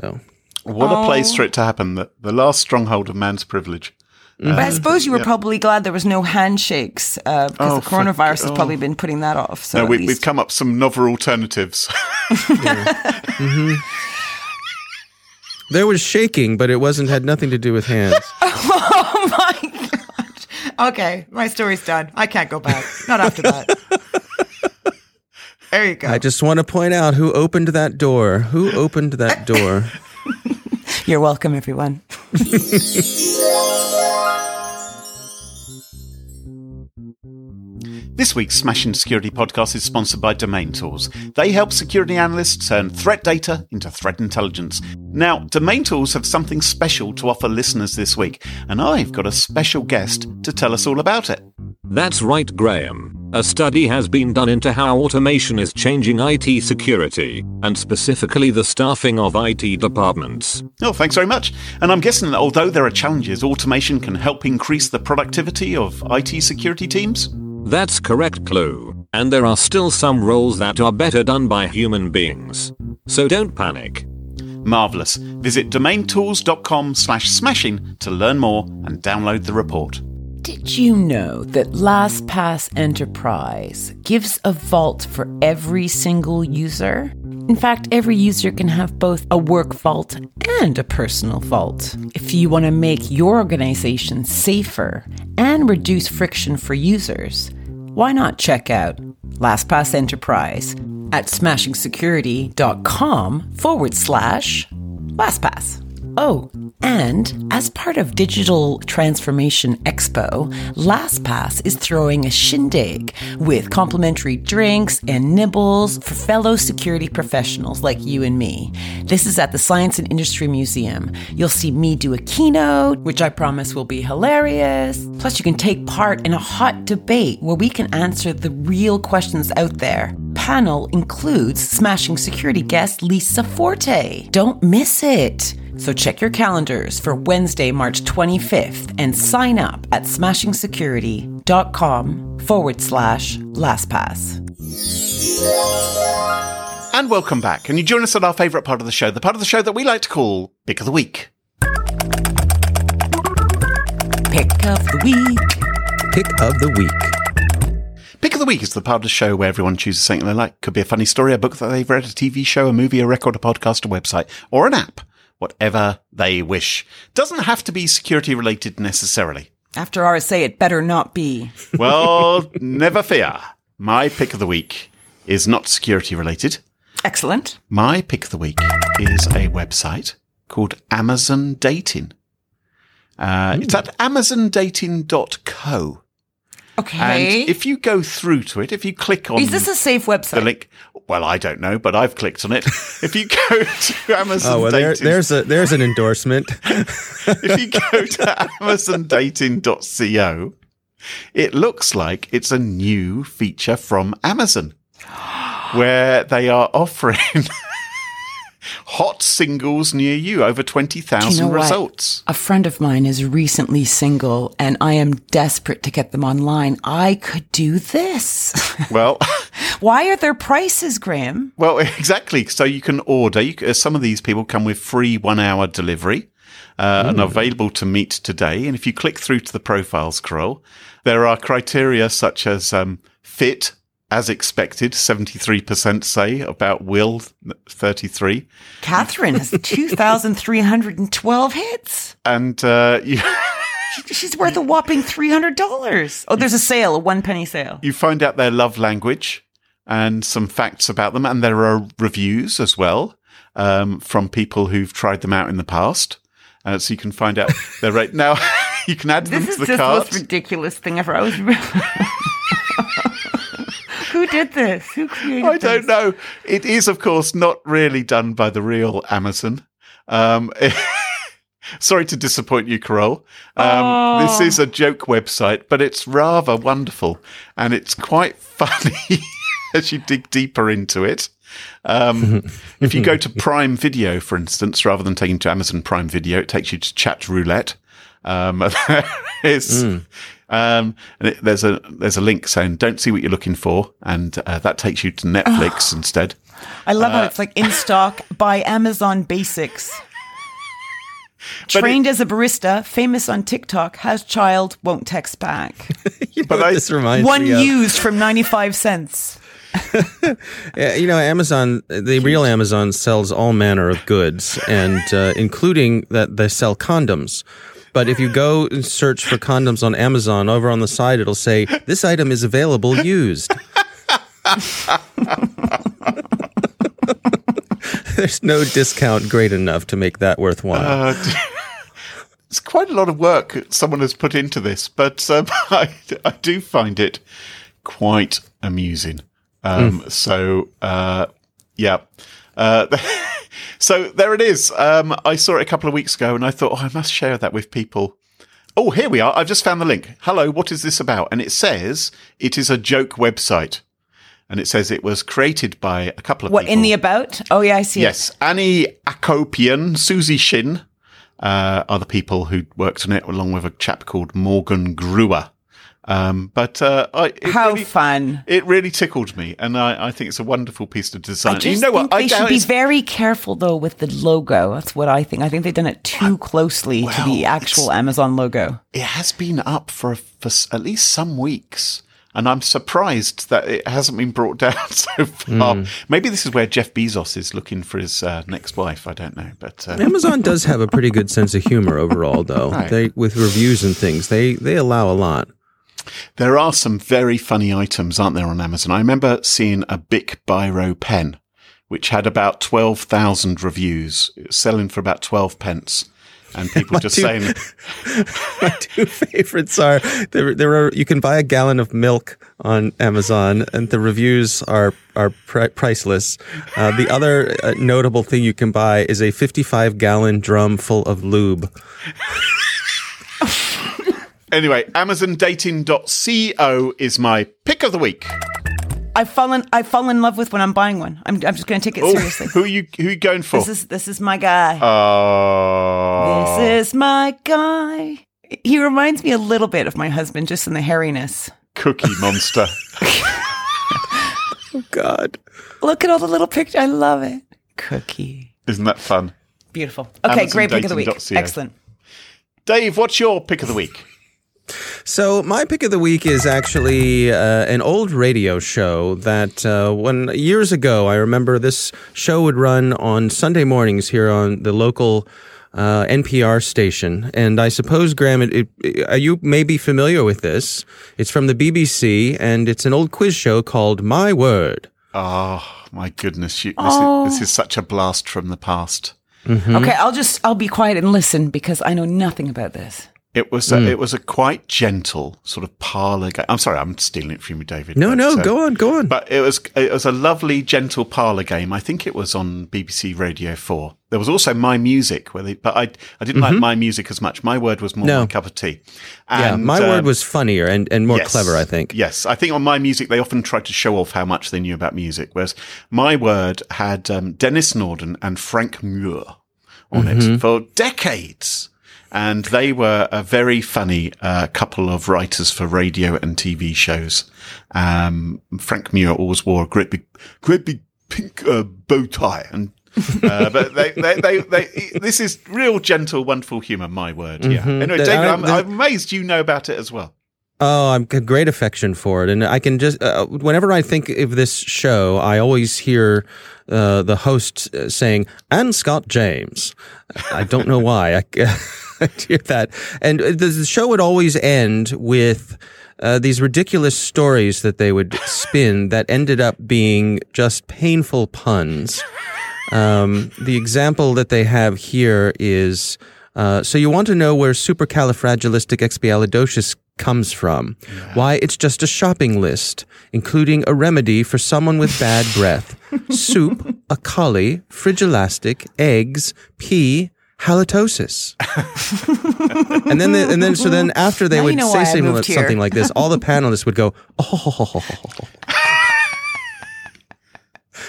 So, What a place Oh. for it to happen. The, the last stronghold of man's privilege. But I suppose you were probably glad there was no handshakes uh, because Oh, the coronavirus fuck- has probably been putting that off. So no, we, we've come up some novel alternatives. (laughs) there was shaking, but it wasn't had nothing to do with hands. (laughs) oh my god! Okay, my story's done. I can't go back. Not after that. (laughs) There you go. I just want to point out who opened that door. Who opened that (laughs) door? You're welcome, everyone. This week's Smashing Security podcast is sponsored by Domain Tools. They help security analysts turn threat data into threat intelligence. Now, Domain Tools have something special to offer listeners this week, and I've got a special guest to tell us all about it. That's right, Graham. A study has been done into how automation is changing IT security, and specifically the staffing of IT departments. Oh, thanks very much. And I'm guessing that although there are challenges, automation can help increase the productivity of IT security teams? That's correct, Clue. And there are still some roles that are better done by human beings. So don't panic. Marvellous. Visit domaintools.com slash smashing to learn more and download the report. Did you know that LastPass Enterprise gives a vault for every single user? In fact, every user can have both a work vault and a personal vault. If you want to make your organization safer and reduce friction for users, why not check out LastPass Enterprise at smashingsecurity.com forward slash LastPass. Oh, and as part of Digital Transformation Expo, LastPass is throwing a shindig with complimentary drinks and nibbles for fellow security professionals like you and me. This is at the Science and Industry Museum. You'll see me do a keynote, which I promise will be hilarious. Plus, you can take part in a hot debate where we can answer the real questions out there. Panel includes smashing security guest Lisa Forte. Don't miss it. So check your calendars for Wednesday, March 25th and sign up at smashingsecurity.com forward slash LastPass. And welcome back. And you join us at our favourite part of the show, the part of the show that we like to call Pick of the Week. Pick of the week. Pick of the week. Pick of the Week is the part of the show where everyone chooses something they like. Could be a funny story, a book that they've read, a TV show, a movie, a record, a podcast, a website, or an app. Whatever they wish. Doesn't have to be security related necessarily. After RSA, it better not be. (laughs) Well, never fear. My pick of the week is not security related. Excellent. My pick of the week is a website called Amazon Dating. Uh, it's at amazondating.co. Okay. And if you go through to it, if you click on Is this a safe website? the link, well, I don't know, but I've clicked on it. (laughs) if you go to Amazon Oh well, there, Dating, there's a there's an endorsement. (laughs) if you go to amazondating.co, it looks like it's a new feature from Amazon where they are offering (laughs) hot singles near you, over 20,000 you know what? results. A friend of mine is recently single and I am desperate to get them online. I could do this. (laughs) Well, Why are there prices, Graham? well, (laughs) exactly. So you can order. You, c- some of these people come with free one hour delivery. Uh, and available to meet today. And if you click through to the profile scroll, there are criteria such as um, fit, as expected, 73% say about Will, 33. Catherine has 2,312 hits. And uh, (laughs) you, She's worth a whopping $300. Oh, there's a sale, a one penny sale. you find out their love language and some facts about them. And there are reviews as well um, from people who've tried them out in the past. uh, so you can find out their rate. (laughs) Now (laughs) you can add them This to is the just the most ridiculous thing ever. I was. Really Who did this? Who created I don't know. It is, of course, not really done by the real Amazon. Um, (laughs) sorry to disappoint you, Carol. Um, This Oh. is a joke website, but it's rather wonderful and it's quite (laughs) funny as you dig deeper into it. Um, (laughs) if you go to Prime Video, for instance, rather than taking to Amazon Prime Video, it takes you to Chat Roulette. Um, there is, um, and it, there's a there's a link saying "Don't see what you're looking for," and uh, that takes you to Netflix instead. I love Uh, how it's like in stock (laughs) by Amazon Basics. But Trained as a barista, famous on TikTok, has child, won't text back. (laughs) You know But what I- this reminds One me used from 95 cents. (laughs) Yeah, you know, Amazon, the real Amazon sells all manner of goods, and uh, including that they sell condoms. But if you go and search for condoms on Amazon, over on the side it'll say this item is available used. (laughs) There's no discount great enough to make that worthwhile. Uh, (laughs) it's quite a lot of work someone has put into this, but um, (laughs) I, I do find it quite amusing. Um, So, uh, yeah. Uh, (laughs) so there it is. Um, I saw it a couple of weeks ago and I thought, oh, I must share that with people. Oh, here we are. I've just found the link. Hello, what is this about? And it says it is a joke website. And it says it was created by a couple of What, people. in the about? Oh, yeah, I see it. Yes, Annie Akopian, Susie Shin uh, are the people who worked on it, along with a chap called Morgan Gruer. Um, but uh, I, it How really, fun. It really tickled me, and I, I think it's a wonderful piece of design. I just you know think what? I they should be very careful, though, with the logo. That's what I think. I think they've done it too closely to the actual Amazon logo. it has been up for, for at least some weeks. And I'm surprised that it hasn't been brought (laughs) down so far. Hmm. Maybe this is where Jeff Bezos is looking for his uh, next wife. I don't know, but uh, Amazon does have a pretty good sense of humor overall, though. (laughs) Right. They with reviews and things, they they allow a lot. There are some very funny items, aren't there, on Amazon? I remember seeing a Bic Biro pen, which had about 12,000 reviews, selling for about 12 pence. And (laughs) people just two- saying, (laughs) My two favorites are there. There are you can buy a gallon of milk on Amazon, and the reviews are are pri- priceless. Uh, the other uh, notable thing you can buy is a 55 gallon drum full of lube. (laughs) anyway, AmazonDating.co is my pick of the week. I've fallen, I fall in love with when I'm buying one. I'm, I'm just going to take it Oh, seriously. who are you, who are you going for? This is this is my guy. Oh. This is my guy. He reminds me a little bit of my husband, just in the hairiness. Cookie Monster. (laughs) Oh God! Look at all the little pictures. I love it. Cookie. Isn't that fun? Beautiful. Okay, great pick of the week. Excellent. Dave, what's your pick of the week? So my pick of the week is actually uh, an old radio show that uh, when years ago I remember this show would run on Sunday mornings here on the local uh, NPR station, and I suppose Graham, it, it, uh, you may be familiar with this. It's from the BBC, and it's an old quiz show called My Word. Oh, my goodness. You, this, Oh. is, this is such a blast from the past. Okay, I'll just I'll be quiet and listen because I know nothing about this. It was a, it was a quite gentle sort of parlor game. I'm sorry, I'm stealing it from you, David. No, but, no, uh, go on, go on. But it was it was a lovely, gentle parlor game. I think it was on BBC Radio Four. There was also My Music, where they, but I I didn't like My Music as much. My Word was more No. my cup of tea. yeah, And, My Word um, was funnier and, and more Yes. clever, I think. Yes, I think on My Music they often tried to show off how much they knew about music, whereas My Word had um, Denis Norden and Frank Muir on Mm-hmm. it for decades. And they were a very funny uh, couple of writers for radio and TV shows. Um, Frank Muir always wore a great big, great big pink uh, bow tie, and uh, (laughs) but they, they, they, they, this is real gentle, wonderful humour. My word, yeah. Anyway, David, I'm, I'm amazed you know about it as well. Oh, I've got great affection for it, and I can just uh, whenever I think of this show, I always hear uh, the host uh, saying "and Scott James." I don't know why I, (laughs) (laughs) I hear that, and the, the show would always end with. Uh, these ridiculous stories that they would (laughs) spin that ended up being just painful puns. Um, the example that they have here is Uh, so you want to know where supercalifragilisticexpialidocious comes from? Why, it's just a shopping list, including a remedy for someone with bad breath. (laughs) Soup, a collie, frigilastic, eggs, pee, halitosis. (laughs) and then, the, and then, so then after they Now you would know say something, moved something like this, all the (laughs) panelists would go, oh, (laughs)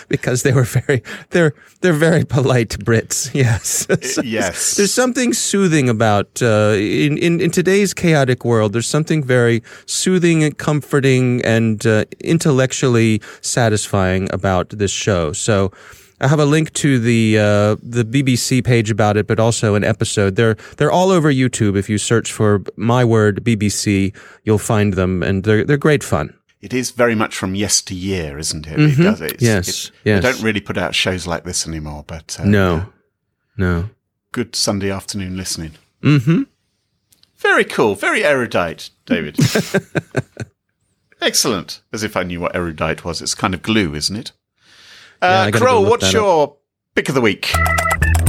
because they were very, they're, they're very polite Brits. Yes. yes. There's something soothing about uh, in, in in today's chaotic world. There's something very soothing and comforting and uh, intellectually satisfying about this show. So. I have a link to the uh, the BBC page about it, but also an episode. They're they're all over YouTube. If you search for my word BBC, you'll find them, and they're they're great fun. It is very much from yesteryear, isn't it? It does it. Mm-hmm. Yes, It, yes. They don't really put out shows like this anymore, but uh, No, yeah, no. good Sunday afternoon listening. Mm-hmm. Very cool. Very erudite, David. (laughs) Excellent. As if I knew what erudite was. It's kind of glue, isn't it? Yeah, Uh, I gotta go Carole, look what's that your pick of the week?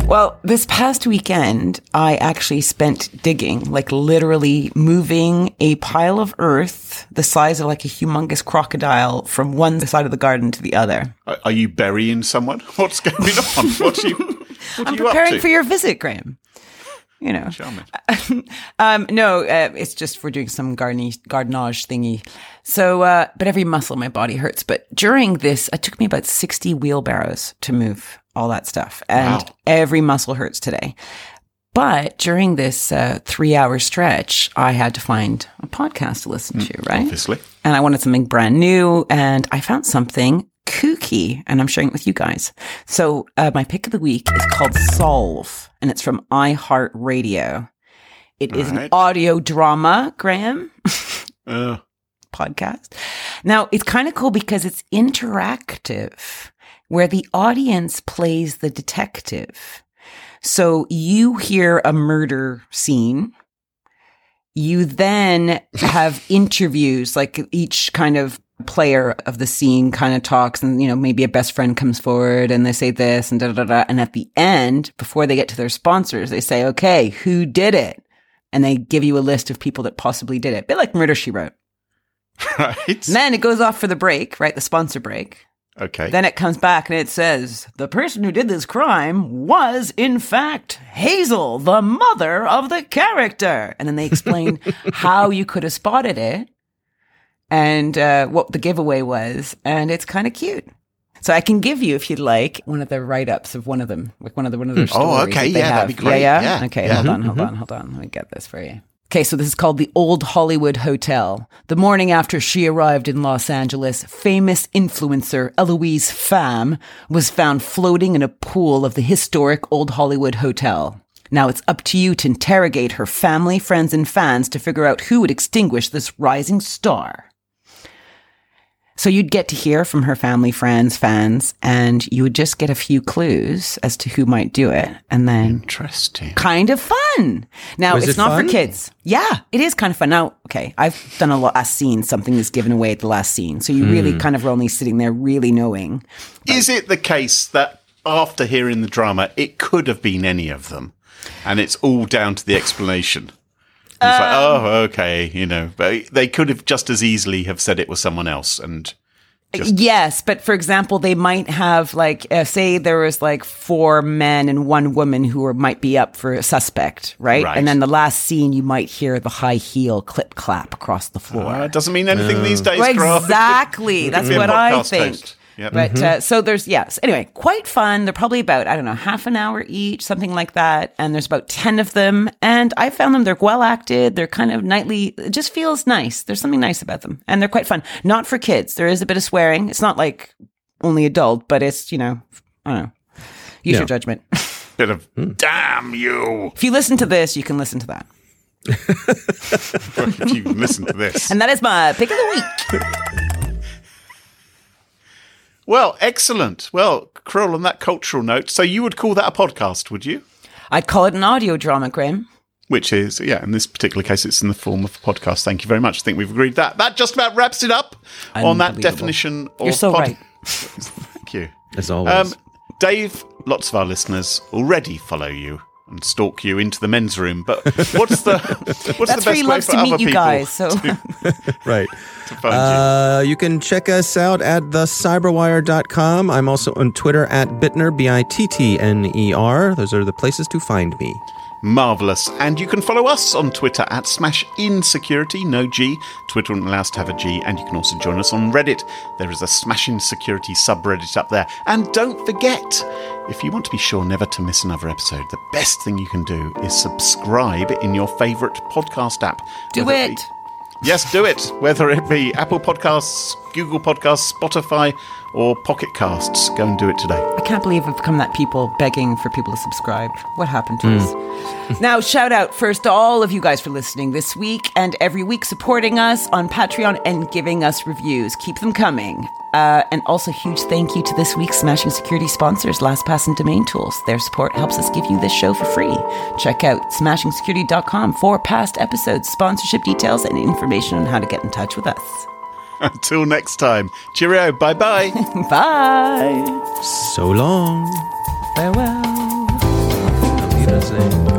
Well, this past weekend, I actually spent digging, like literally moving a pile of earth the size of like a humongous crocodile from one side of the garden to the other. Are, are you burying someone? (laughs) What's going on? What are you, what are (laughs) I'm you up preparing to? for your visit, Graham. You know. Charming. (laughs) Um, no, uh, it's just we're doing some garden gardenage thingy. So, uh, but every muscle in my body hurts. But during this, it took me about 60 wheelbarrows to move all that stuff. And Wow. every muscle hurts today. But during this uh, three hour stretch, I had to find a podcast to listen to, right? Obviously. and I wanted something brand new, and I found something kooky, and I'm sharing it with you guys. So uh, my pick of the week is called Solve, and it's from iHeartRadio. It is an Right. audio drama, Graham Uh, (laughs) podcast. Now it's kind of cool because it's interactive, where the audience plays the detective. So you hear a murder scene. You then (laughs) have interviews, like each kind of player of the scene kind of talks and, you know, maybe a best friend comes forward and they say this and da da da. And at the end, before they get to their sponsors, they say, okay, who did it? And they give you a list of people that possibly did it. bit like Murder She Wrote. right. And then it goes off for the break, right? The sponsor break. Okay. Then it comes back and it says, the person who did this crime was, in fact, Hazel, the mother of the character. And then they explain (laughs) how you could have spotted it and uh, what the giveaway was. And it's kind of cute. So I can give you, if you'd like, one of the write-ups of one of them, like one of the one of their stories. Oh, okay. that Yeah, that'd be great. Yeah, Yeah, Okay, yeah. hold on, hold on, hold on. Let me get this for you. Okay, so this is called the Old Hollywood Hotel. The morning after she arrived in Los Angeles, famous influencer Eloise Pham was found floating in a pool of the historic Old Hollywood Hotel. Now it's up to you to interrogate her family, friends, and fans to figure out who would extinguish this rising star. So you'd get to hear from her family, friends, fans, and you would just get a few clues as to who might do it. And then Interesting. kind of fun. Now Was it's it not fun? for kids. Yeah, it is kind of fun. Now, okay, I've done a last scene. Something is given away at the last scene, so you really hmm. kind of are only sitting there, really knowing. Is it the case that after hearing the drama, it could have been any of them, and it's all down to the explanation? And it's like, Um, oh, okay, you know, but they could have just as easily have said it was someone else, and Just- yes, but for example, they might have like, uh, say there was like four men and one woman who were, might be up for a suspect, right? Right. And then the last scene, you might hear the high heel clip clap across the floor. uh, it doesn't mean anything these days. Well, (laughs) exactly. That's could be a what I think. host. Yep. But uh, so there's yes. Anyway, quite fun. They're probably about I don't know half an hour each, something like that. And there's about ten of them. And I found them. They're well acted. They're kind of nightly. It just feels nice. There's something nice about them, and they're quite fun. Not for kids. There is a bit of swearing. It's not like only adult, but it's you know I don't know. Use Yeah. your judgment. (laughs) Bit of damn you if you listen to this, you can listen to that. (laughs) if you listen to this. And that is my pick of the week. (laughs) Well, excellent. Well, Carole, on that cultural note, so you would call that a podcast, would you? I'd call it an audio drama, Graham. Which is, yeah, in this particular case, it's in the form of a podcast. Thank you very much. I think we've agreed that. That just about wraps it up on that definition of You're so pod- right. (laughs) (laughs) Thank you. as always. Um, Dave, lots of our listeners already follow you and stalk you into the men's room. But (laughs) what's the what's That's the where best he way loves for to meet you guys. So (laughs) Right. (laughs) to find you? Uh, you can check us out at thecyberwire.com. I'm also on Twitter at Bittner, B I T T N E R. Those are the places to find me. Marvelous. And you can follow us on Twitter at Smash Insecurity, no G. Twitter wouldn't allow us to have a G. And you can also join us on Reddit. There is a Smash Insecurity subreddit up there. And don't forget, if you want to be sure never to miss another episode, the best thing you can do is subscribe in your favourite podcast app. do it. be- Yes, do it. Whether it be Apple Podcasts, Google Podcasts, Spotify, or Pocket Casts. Go and do it today. I can't believe we've become that people begging for people to subscribe. What happened to us? now, shout out first to all of you guys for listening this week and every week, supporting us on Patreon and giving us reviews. Keep them coming. Uh, and also, huge thank you to this week's Smashing Security sponsors, LastPass and Domain Tools. Their support helps us give you this show for free. Check out smashingsecurity.com for past episodes, sponsorship details, and information on how to get in touch with us. (laughs) Until next time. Cheerio. Bye bye. (laughs) Bye. So long. Farewell. Eh?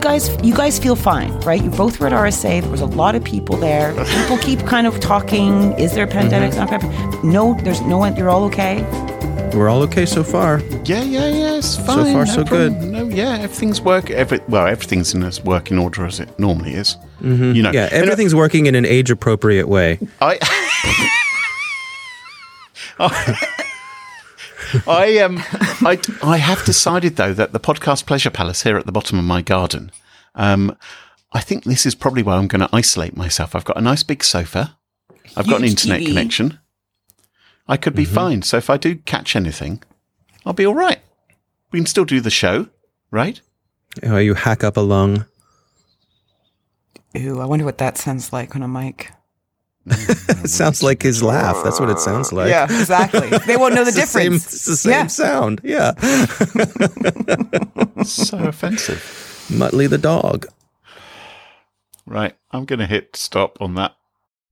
Guys, you guys feel fine, right? You both were at RSA. There was a lot of people there. (laughs) People keep kind of talking. Is there a pandemic? Mm-hmm. Not a pandemic? No, there's no one. You're all okay. We're all okay so far. Yeah, yeah, yeah. It's fine. far, no so problem. good. No, yeah, everything's work. Every well, everything's in its working order as it normally is. Mm-hmm. You know. Yeah, And everything's working in an age appropriate way. I. (laughs) (laughs) I um I I have decided though that the podcast Pleasure Palace here at the bottom of my garden, um, I think this is probably where I'm going to isolate myself. I've got a nice big sofa. I've got an Huge internet TV. connection. I could be fine. So if I do catch anything, I'll be all right. We can still do the show, right? Oh, you hack up a lung. Ooh, I wonder what that sounds like on a mic. It mm-hmm. (laughs) sounds like his laugh. That's what it sounds like. yeah, exactly. They won't know the (laughs) It's the same, difference. it's the same Yeah. sound. Yeah. (laughs) so offensive. Muttley the dog. Right. I'm going to hit stop on that